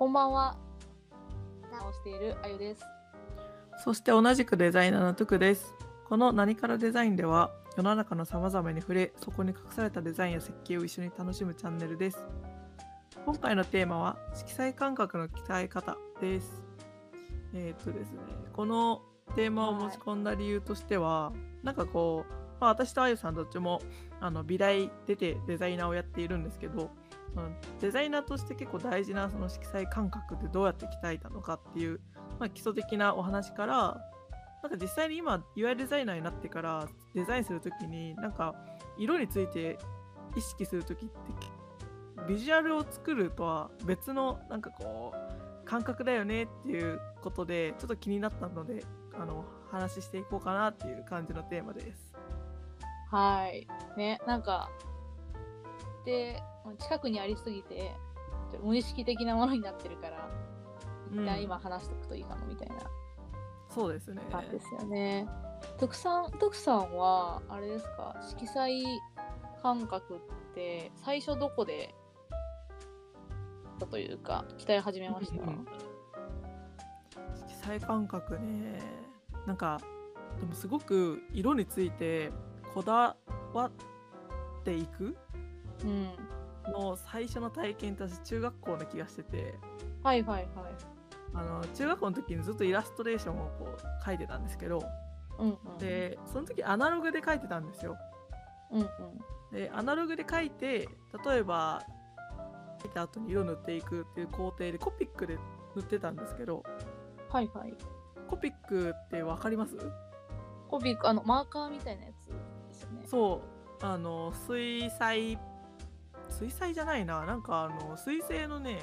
こんばんは。直しているあゆです。そして同じくデザイナーのトゥクです。この何からデザインでは世の中の様々に触れ、そこに隠されたデザインや設計を一緒に楽しむチャンネルです。今回のテーマは色彩感覚の鍛え方です。えーっとですね、このテーマを持ち込んだ理由としては、なんかこう、まあ、私とあゆさんどっちもあの美大出てデザイナーをやっているんですけど、そのデザイナーとして結構大事なその色彩感覚ってどうやって鍛えたのかっていう、まあ、基礎的なお話からなんか実際に今 UI デザイナーになってからデザインするときになんか色について意識するときってビジュアルを作るとは別のなんかこう感覚だよねっていうことでちょっと気になったのであの話していこうかなっていう感じのテーマです。はい。ね、なんか、で、近くにありすぎて、無意識的なものになってるから、一旦今話しておくといいかもみたいな。そうですね。感じですよね。徳さん、徳さんは、あれですか、色彩感覚って、最初どこで、というか、鍛え始めました、うんうん。色彩感覚ね。なんかでもすごく色についてこだわっていく。うん。の最初の体験って私中学校の気がしててはいはいはい。あの中学校の時にずっとイラストレーションをこう描いてたんですけどうんうん。でその時アナログで描いてたんですようんうん。でアナログで描いて例えば描いた後に色塗っていくっていう工程でコピックで塗ってたんですけどはいはい。コピックって分かります？コピック、あの、マーカーみたいなやつですよね。そうあの水彩水彩じゃないななんかあの水性のね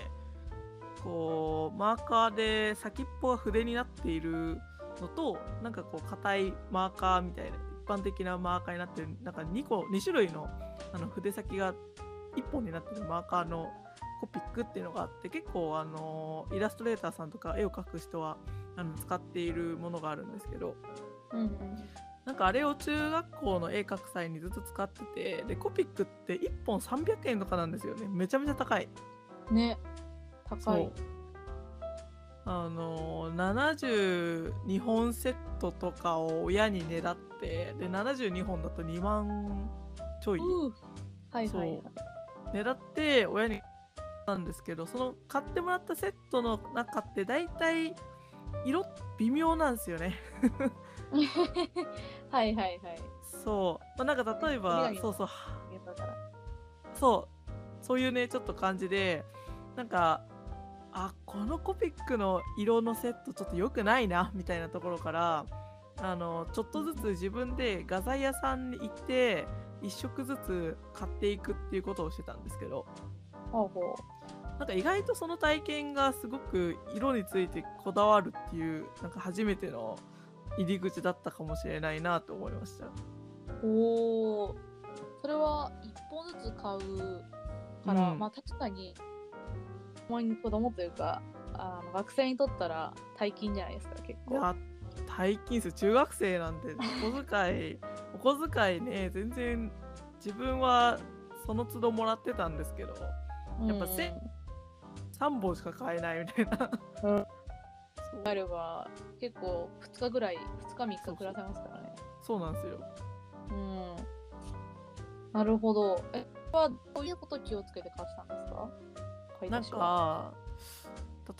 こうマーカーで先っぽが筆になっているのとなんかこう硬いマーカーみたいな一般的なマーカーになってるなんか2個2種類のあの筆先が1本になってるマーカーのコピックっていうのがあって結構あのイラストレーターさんとか絵を描く人はあの使っているものがあるんですけどうんうん。なんかあれを中学校の絵描く際にずっと使っててでコピックって1本300円とかなんですよねめちゃめちゃ高いね。高い。あのー72本セットとかを親にねだってで72本だと2万ちょいうん。はいはいはい。ねだって親になんですけどその買ってもらったセットの中って大体色微妙なんですよね はいはいはい。そう、まあ、なんか例えばそうそう。そう。そういうねちょっと感じでなんかあこのコピックの色のセットちょっと良くないなみたいなところからあのちょっとずつ自分で画材屋さんに行って1色ずつ買っていくっていうことをしてたんですけど。ほうほなんか意外とその体験がすごく色についてこだわるっていうなんか初めての入り口だったかもしれないなと思いました。う。おお。それは一本ずつ買うから、うんまあ確かに、子供に子供というか、あの学生にとったら大金じゃないですか、結い構。や大金数中学生なんてお小遣い お小遣いね全然自分はその都度もらってたんですけどやっぱせ3本しか買えないみたいな、うんあれば、結構2日ぐらい、2日3日暮らせますからね。そうなんですようん。なるほど。え、はどういうこと気をつけて買ってたんですか？なん。か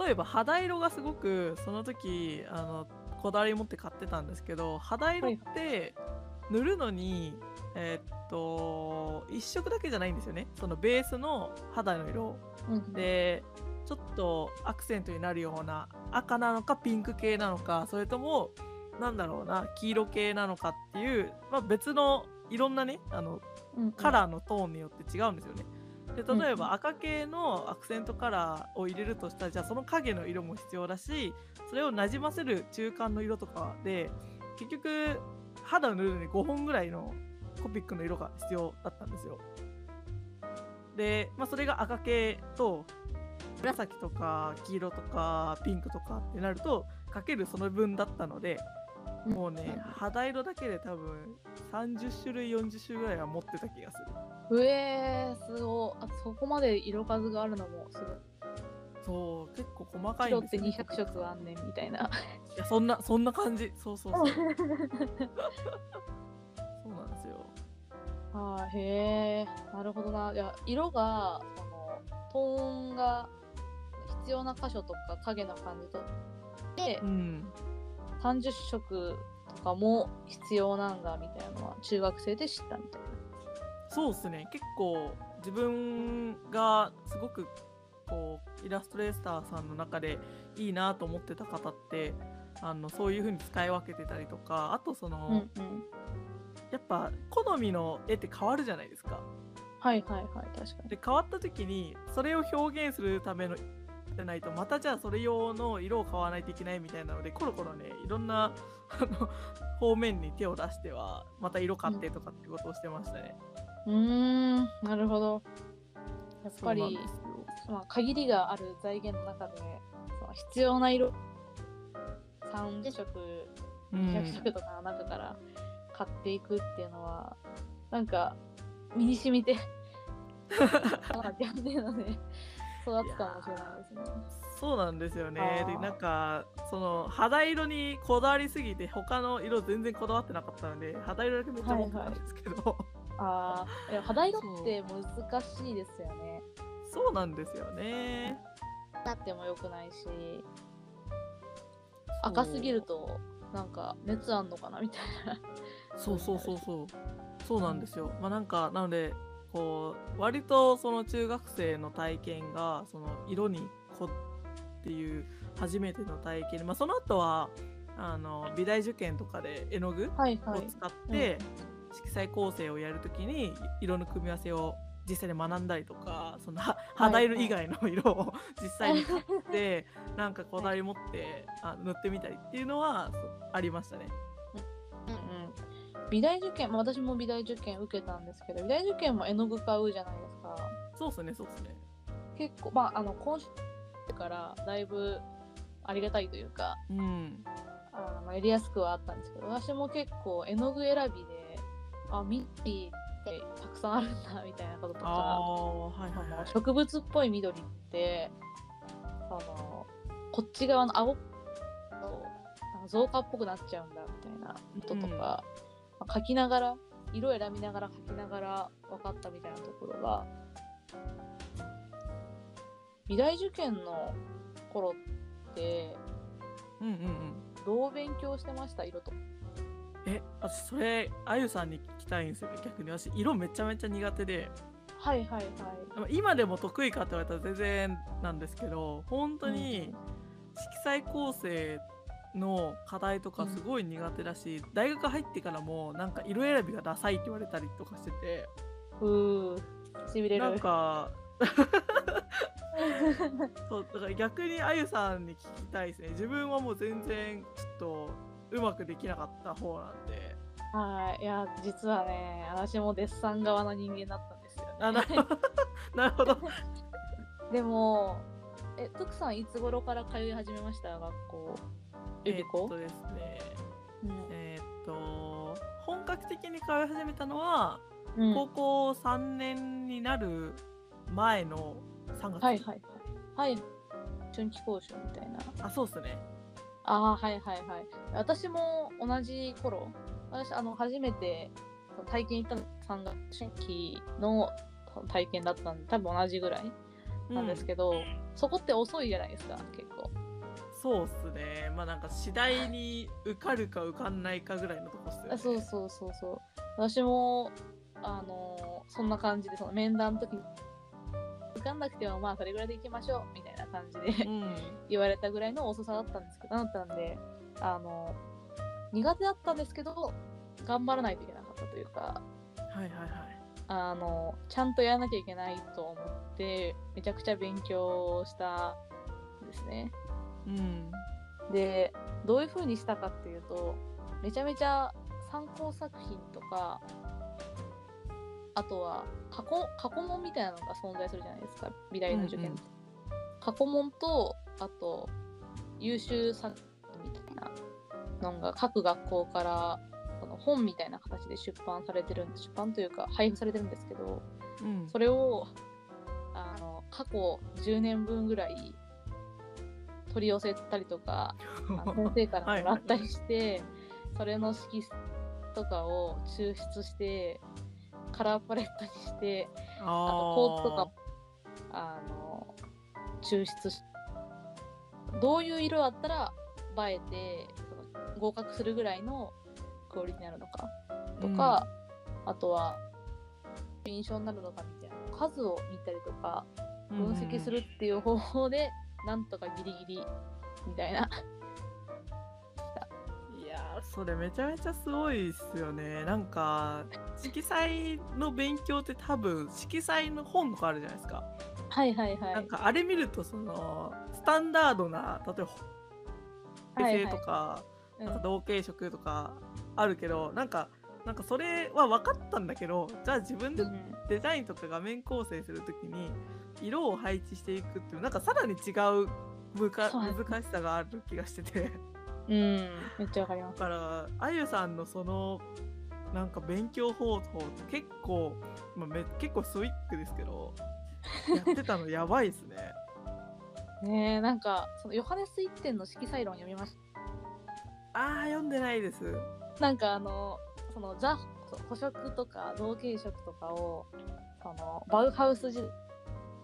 例えば肌色がすごくその時あのこだわり持って買ってたんですけど肌色って塗るのに、えーっと1色だけじゃないんですよねそのベースの肌の色うん、でちょっとアクセントになるような赤なのかピンク系なのかそれともなんだろうな黄色系なのかっていう、まあ、別のいろんなねあのうんカラーのトーンによって違うんですよね。で例えうんば赤系のアクセントカラーを入れるとしたらじゃあその影の色も必要だしそれをなじませる中間の色とかで結局肌を塗るのに5本ぐらいのコピックの色が必要だったんですよ。で、まあ、それが赤系と紫とか黄色とかピンクとかってなるとかけるその分だったのでもうね肌色だけで多分30種類40種類ぐらいは持ってた気がする。うえー、すごい。あそこまで色数があるのもすごい。そう結構細かい白ってんですよ、ね、200色あんねんみたいな。いやそんなそんな感じ。そうそうそう。そうなんですよ。あーへえなるほどな。いや色がそのトーンが必要な箇所とか影の感じとでうん30色とかも必要なんだみたいなのは中学生で知ったみたいな。そうですね結構自分がすごくこうイラストレーターさんの中でいいなと思ってた方ってあのそういう風に使い分けてたりとかあとその、うんうん。やっぱ好みの絵って変わるじゃないですか。はいはいはい確かに。で変わった時にそれを表現するためのじゃないとまたじゃあそれ用の色を買わないといけないみたいなのでコロコロねいろんな あの方面に手を出してはまた色買ってとかってことをしてましたね。うーんなるほど。やっぱりまあ、限りがある財源の中でその必要な色30色うん200色とかの中から買っていくっていうのは、なんか身に染みて 育つかもしれないですね。そうなんですよね。でなんかその肌色にこだわりすぎて他の色全然こだわってなかったので肌色だけめっちゃ持ってたんですけど、ああ、でも肌色って難しいですよね。そうなんですよね。なっても良くないし、赤すぎるとなんか熱あんのかなみたいな。そうそうそうそうそうなんですよ。まあなんかなのでこう割とその中学生の体験がその色にこっていう初めての体験で、まあその後はあの美大受験とかで絵の具。を使って色彩構成をやるときに色の組み合わせを実際に学んだりとかそのは肌色以外の色を 実際に買ってなんかこだわり持ってあ塗ってみたりっていうのはありましたね。うんうん。美大受験、まあ、私も美大受験受けたんですけど、美大受験も絵の具買うじゃないですか。そうっすねそうっすね。結構、まあ、あの、今週からだいぶありがたいというか、うん。あのまあやりやすくはあったんですけど、私も結構絵の具選びで、あ、緑ってたくさんあるんだみたいなこととあか、あはいそはいはい。の植物っぽい緑って、その、こっち側の青となんか増加っぽくなっちゃうんだみたいなこととか、うんまあ描きながら、色選びながら描きながら分かったみたいなところが、美大受験の頃って、うんうんうん。どう勉強してました？色と。え私それあゆさんに聞きたいんですよね逆に私色めちゃめちゃ苦手ではいはいはい。まあ今でも得意かって言われたら全然なんですけど本当に色彩構成の課題とかすごい苦手だし、大学入ってからもなんか色選びがダサいって言われたりとかしててうー、しびれる。なんか そうだから逆にあゆさんに聞きたいですね自分はもう全然ちょっとうまくできなかった方なんではい。いや、実はね、私もデッサン側の人間だったんですよね。なるほど でも、え、徳さんいつ頃から通い始めました？学校。えーっとですねうんえーっと本格的に通い始めたのは、うん高校3年になる前の3月、はいはいはい。はい。春季講習みたいな。あそうっすねああ、はいはいはい。私も同じ頃、私、あの、初めて体験行ったの3月春季の体験だったんで、多分同じぐらいなんですけど、そこって遅いじゃないですか、結構。そうっすね。まあなんか次第に受かるか受かんないかぐらいのとこっすよね。あそうそうそうそう。私も、あのそんな感じで、その面談の時に、受かんなくてもまあそれぐらいで行きましょうみたいな感じでうん。言われたぐらいの遅さだったんですけど、だったんで、あの苦手だったんですけど、頑張らないといけなかったというか、はいはいはいあの、ちゃんとやらなきゃいけないと思って、めちゃくちゃ勉強したんですね。うんで、どういう風にしたかっていうと、めちゃめちゃ参考作品とか、あとは過去過去問みたいなのが存在するじゃないですか、美大の受験って。うん過去問と、あと、優秀作品みたいなのが各学校からその本みたいな形で出版されてるんで出版というか配布されてるんですけど、うん。それをあの過去10年分ぐらい取り寄せたりとか あの先生からもらったりしてそれの色とかを抽出してカラーパレットにしてあとコートとかもあの抽出しどういう色だったら映えて合格するぐらいのクオリティになるのか？とか、あとは印象になるのかみたいな数を見たりとか分析するっていう方法で、なんとかギリギリみたいな。いやーそれめちゃめちゃすごいっすよね。なんか色彩の勉強って多分色彩の本とかあるじゃないですか。はいはいはい。なんかあれ見るとそのスタンダードな例えば平成とか、うんなん。か同系色とかあるけど、なんかなんかそれは分かったんだけどじゃあ自分でうん。デザインとか画面構成するときに色を配置していくっていうなんかさらに違うむか難しさがある気がしてて。うん、めっちゃわかります。だからあゆさんのそのなんか勉強方法って結構、まあ、め結構ストイックですけどやってたのやばいですね。ねえ、なんか、そのヨハネス一点の色彩論読みましあー読んでないです。た。なんかあの、そのザ、そう補色とか同系色とかを、そのバウハウス時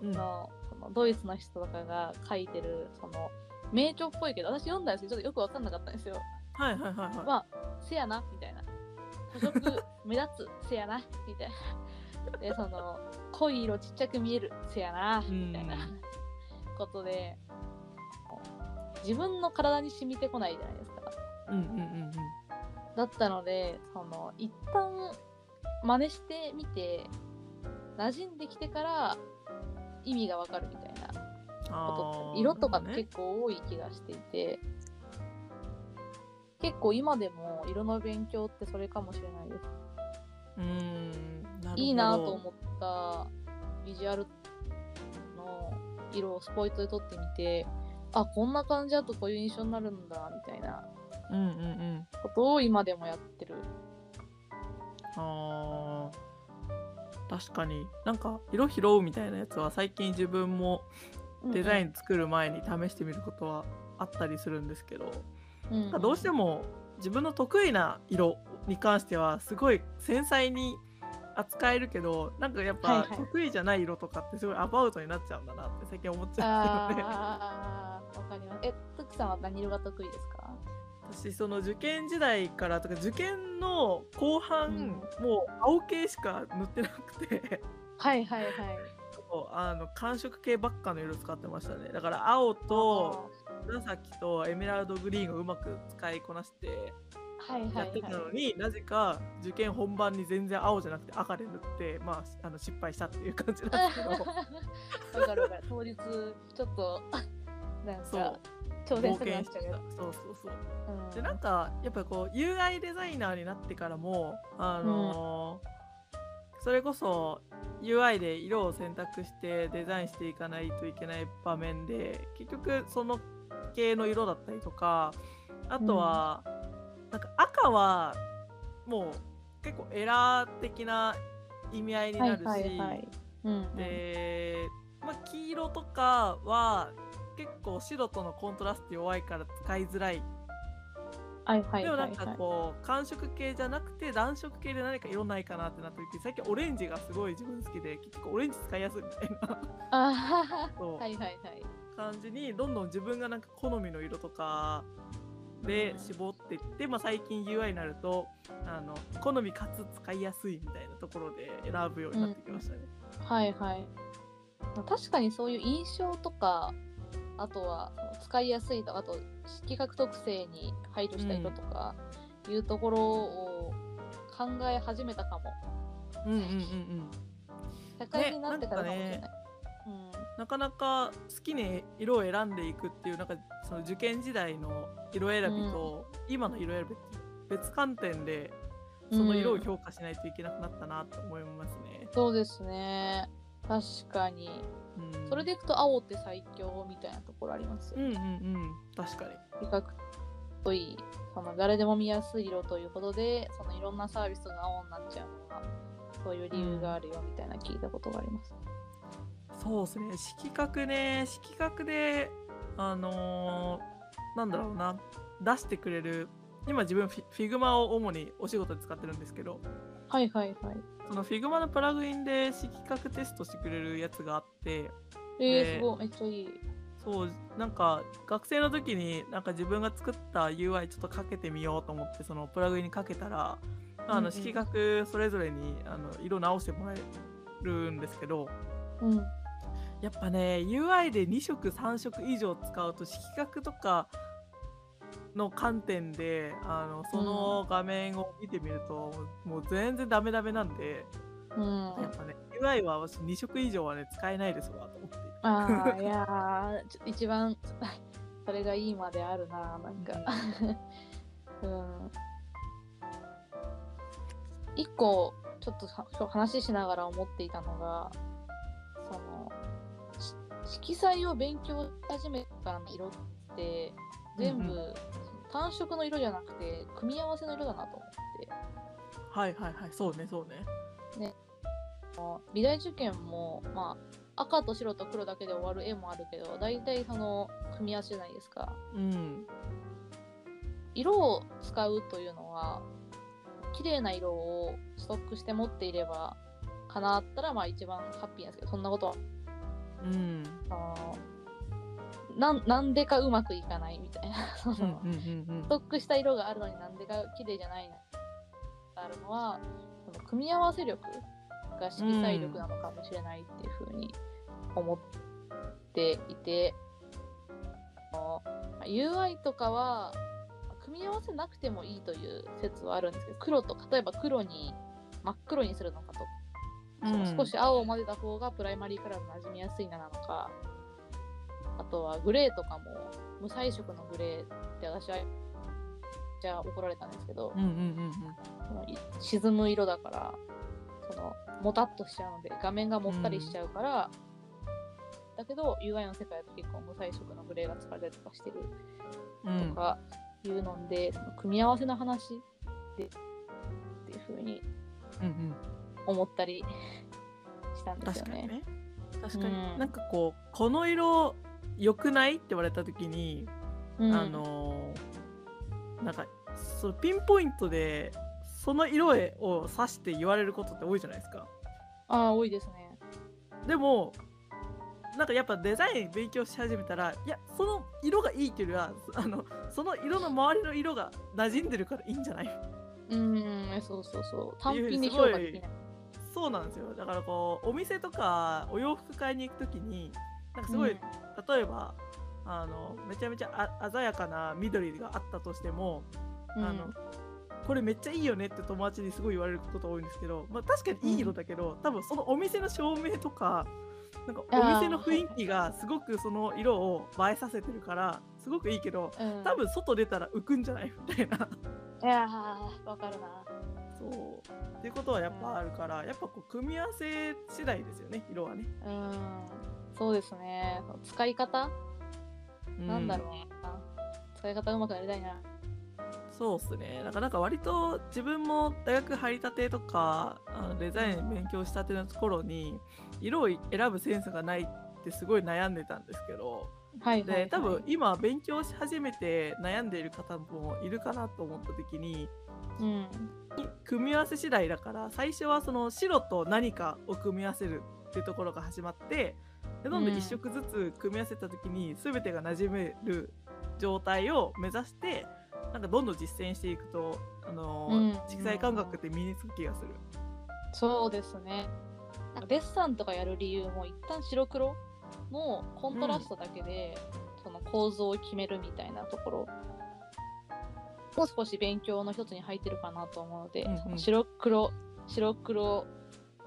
うん、のそのドイツの人とかが書いてる、その名著っぽいけど、私読んだんですけど、ちょっとよくわかんなかったんですよ。はいはいはいはい。まあ、せやな、みたいな。補色 目立つ、せやな、みたいな。で、その、濃い色ちっちゃく見える、せやな、みたいなうんことで、自分の体に染みてこないじゃないですか。うんうんうんうん。だったので、その、一旦真似してみて、馴染んできてから意味がわかるみたいな。ことって、色とかって結構多い気がしていて、結構今でも色の勉強ってそれかもしれないです。うーんいいなと思ったビジュアルの色をスポイトで撮ってみて、あ、こんな感じだとこういう印象になるんだ、みたいなうんうんうん。ことを今でもやってる。あー確かになんか色拾うみたいなやつは最近自分もデザイン、ン作る前に試してみることはあったりするんですけど、うんなんかどうしても自分の得意な色に関してはすごい繊細に扱えるけどなんかやっぱはいはい得意じゃない色とかってすごいアバウトになっちゃうんだなって最近思っちゃうんですよね。あー、わかります。え、トキさんは何色が得意ですか？私その受験時代からとか受験の後半、うんもう青系しか塗ってなくてはいはいはい。あの寒色系ばっかの色使ってましたねだから青と紫とエメラルドグリーンをうまく使いこなしてあーはいはいやってたのはに、なぜか受験本番に全然青じゃなくて赤で塗って、まあ、あの失敗したっていう感じなんですけどい。わかるわかる。当日、ちょっと、なんそうか、挑戦冒したくなっちゃうやそうそうそう。つ。うん。でなんかやっぱこう UI デザイナーになってからもあのーそれこそ UI で色を選択してデザインしていかないといけない場面で結局その系の色だったりとかあとは、なんか赤はもう結構エラー的な意味合いになるし、で、まあ、黄色とかは結構白とのコントラスト弱いから使いづらいはいはいでもなんかはいはい。こう寒色系じゃなくて暖色系で何か色ないかなってなった時最近オレンジがすごい自分好きで結構オレンジ使いやすいみたいなあははそうはいはいはい。感じにどんどん自分がなんか好みの色とかでうん絞っていって、まあ、最近 UI になるとあの好みかつ使いやすいみたいなところで選ぶようになってきましたね。はいはい。まあ確かにそういう印象とか、あとは使いやすいと、あと色覚特性に配慮した色とかいうところを考え始めたかも。うんうんうんうん社会人になってからかもしれない。ねなかなか好きに色を選んでいくっていうなんかその受験時代の色選びと、今の色選びって別観点でうん、その色をうん評価しないといけなくなったなと思いますね。そうですね。確かに。うん、それでいくと青って最強みたいなところありますよね。うんうんうん確かに。比較といい、その誰でも見やすい色ということで、そのいろんなサービスが青になっちゃうのは、そういう理由があるよみたいな聞いたことがあります。そうですね色覚ね色覚であのーなんだろうな出してくれる今自分フィ Figma を主にお仕事で使ってるんですけどはいはいはい。その Figma のプラグインで色覚テストしてくれるやつがあってえー、ですごい、めっちゃいい。そうなんか学生の時になんか自分が作った UI ちょっとかけてみようと思ってそのプラグインにかけたらあの色覚それぞれにあの色直してもらえるんですけどうん。やっぱね UI で2色3色以上使うと色覚とかの観点であのその画面を見てみると、もう全然ダメダメなんでうん。やっぱね UI は私2色以上はね使えないですわと思って。ああ、いや一番、それがいいまであるな、なんか。うん。一個、ちょっと話ししながら思っていたのが、その、し色彩を勉強し始めてからの色って、全部、単色の色じゃなくて、組み合わせの色だなと思って。はいはいはい。そうねそうね。美大受験も、まあ、赤と白と黒だけで終わる絵もあるけど大体その組み合わせじゃないですか。うん。色を使うというのは綺麗な色をストックして持っていれば叶ったらまあ一番ハッピーなんですけどそんなことは。うん。あのなんなんでかうまくいかないみたいな。その、うんうんうんうん。ストックした色があるのになんでか綺麗じゃないなあるのはその組み合わせ力が色彩力なのかもしれないっていうふうに思っていて、あの UI とかは組み合わせなくてもいいという説はあるんですけど黒と例えば黒に真っ黒にするのかと。その少し青を混ぜた方がプライマリーカラーに馴染みやすいななのかあとはグレーとかも無彩色のグレーって私はじゃあ怒られたんですけど、うんうんうんそのい沈む色だからそのもたっとしちゃうので画面がもったりしちゃうから、だけど UI の世界だと結構無彩色のグレーが使われたりとかしてるうんうんとかいうので、その組み合わせの話でっていう風にうんうん。思ったりしたんですよね。確かにね。確かに、うん。なんかこうこの色良くない？って言われた時に、うん。あのーなんかそうピンポイントでその色へを指して言われることって多いじゃないですか。ああ多いですね。でもなんかやっぱデザイン勉強し始めたらいやその色がいいっていうよりはあのその色の周りの色が馴染んでるからいいんじゃない？うんそうそうそう。単品でに評価できない。そうなんですよ。だからこうお店とかお洋服買いに行く時になんかすごい、うん例えばあのめちゃめちゃあ鮮やかな緑があったとしても、うんあのこれめっちゃいいよねって友達にすごい言われること多いんですけど、まあ、確かにいい色だけど、多分そのお店の照明とかなんかお店の雰囲気がすごくその色を映えさせてるからすごくいいけどうん多分外出たら浮くんじゃないみたいな。いやーわかるな。そうっていうことはやっぱあるからやっぱこう組み合わせ次第ですよね色はね。うんそうですね。使い方、なんだろうな。使い方うまくなりたいな。そうっすね。だからなんか割と自分も大学入りたてとかあのデザイン勉強したての頃に色を選ぶセンスがないってすごい悩んでたんですけどはいはい、はい。で多分今勉強し始めて悩んでいる方もいるかなと思った時にうん。組み合わせ次第だから最初はその白と何かを組み合わせるっていうところが始まってでどんどんうん。一色ずつ組み合わせた時に全てが馴染める状態を目指してなんかどんどん実践していくと、あのーうん。色彩感覚って身につく気がする。そうですね。なんかデッサンとかやる理由も一旦白黒のコントラストだけで、その構造を決めるみたいなところもう少し勉強の一つに入ってるかなと思うので、うんうん。白黒白黒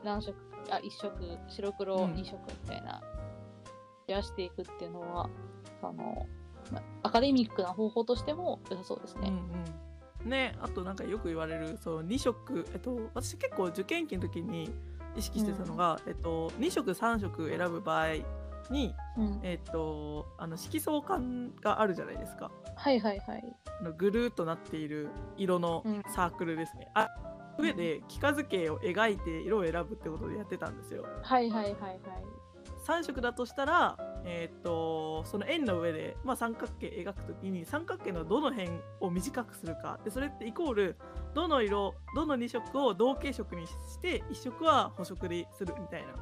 何色あ一色白黒うん二色みたいな、増やしていくっていうのはあのまアカデミックな方法としても良さそうですね。うんうん、ねあとなんかよく言われるその2色、えっと、私結構受験期の時に意識してたのが、えっと、2色3色選ぶ場合に、うんえっと、あの色相関があるじゃないですかはいはいはい。あのぐるーっとなっている色のうんサークルですね、あ上で幾何図形を描いて色を選ぶってことでやってたんですよ。はいはいはいはい。3色だとしたら、えーっとその円の上で、まあ、三角形描くときに三角形のどの辺を短くするか。でそれってイコールどの色どの2色を同系色にして1色は補色でするみたいな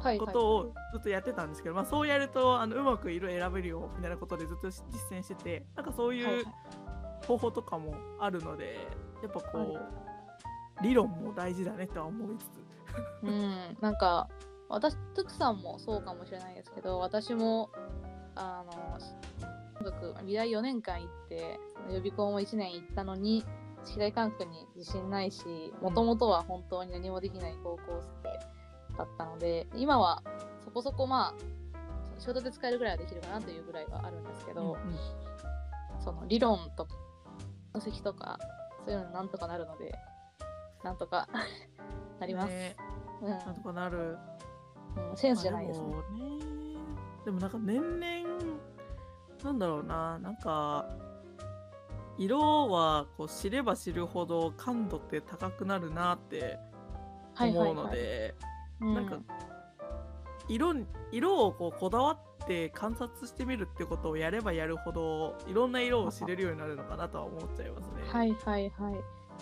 はいことをずっとやってたんですけど、まあ、そうやるとあのうまく色選べるよみたいなことでずっと実践しててなんかそういうはいはい。方法とかもあるのでやっぱこう、は理論も大事だねとは思いつつ。うん、なんか私トゥクさんもそうかもしれないですけど私もあの音楽美大4年間行って予備校も1年行ったのに色彩感覚に自信ないしもともとは本当に何もできない高校生だったので今はそこそこまあ仕事で使えるぐらいはできるかなというぐらいはあるんですけど、うんうん。その理論とか分析とかそういうのなんとかなるのでなんとか なります、ねうん。なんとかなる。うん、センスじゃないですね。まあでもねでもなんか年々なんだろうななんか色はこう知れば知るほど感度って高くなるなって思うので、うんなんか色に色をこうこだわって観察してみるってことをやればやるほどいろんな色を知れるようになるのかなとは思っちゃいますね。はいはいはい。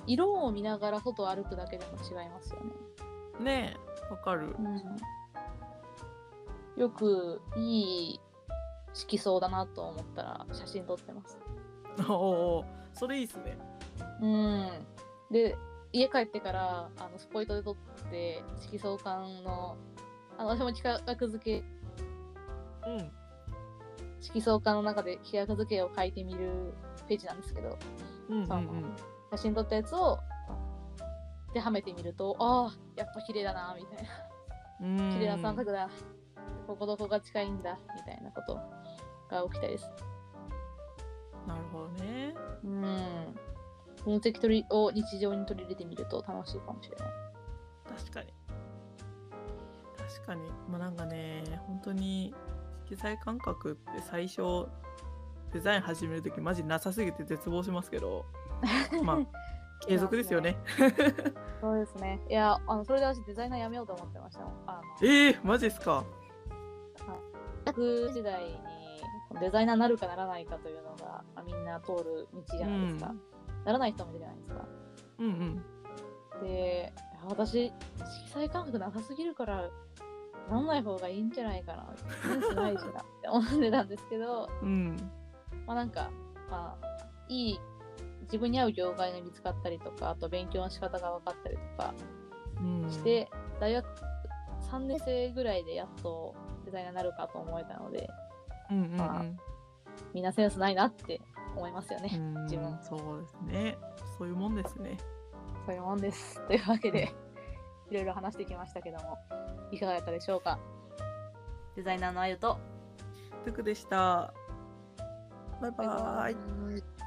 色を見ながら外を歩くだけでも違いますよね。ねえわかる。うん、よくいい色相だなと思ったら写真撮ってます。おおそれいいっすね。うん。で、家帰ってからあのスポイトで撮って色相感のあの私も企画付けうん。色相感の中で企画付けを書いてみるページなんですけどうんうん写真撮ったやつをではめてみるとああやっぱ綺麗だなみたいなうん綺麗な三角だここどこが近いんだみたいなことが起きたりですなるほどね。うん分析取りを日常に取り入れてみると楽しいかもしれない確かに。確かに。まあなんかね、本当に色彩感覚って最初デザイン始めるときマジなさすぎて絶望しますけど、まあ継続ですよね。そうですねいやあのそれで私デザイナーやめようと思ってましたもんあのえー、マジっすか。大学時代にデザイナーになるかならないかというのがまあみんな通る道じゃないですか、ならない人もいるじゃないですか。うんうん。で私色彩感覚なさすぎるからなんない方がいいんじゃないかな。センスないしなって思ってたんですけど。うん。まあなんかまあいい自分に合う業界が見つかったりとかあと勉強の仕方が分かったりとかうん、して、大学3年生ぐらいでやっとデザイナーになるかと思えたのでうんうんうん、まあみんなセンスないなって思いますよね、うん自分そうですね。そういうもんですね。そういうもんですというわけでいろいろ話してきましたけどもいかがだったでしょうか？デザイナーのあゆとトゥクでした。バイバーイ。バイバ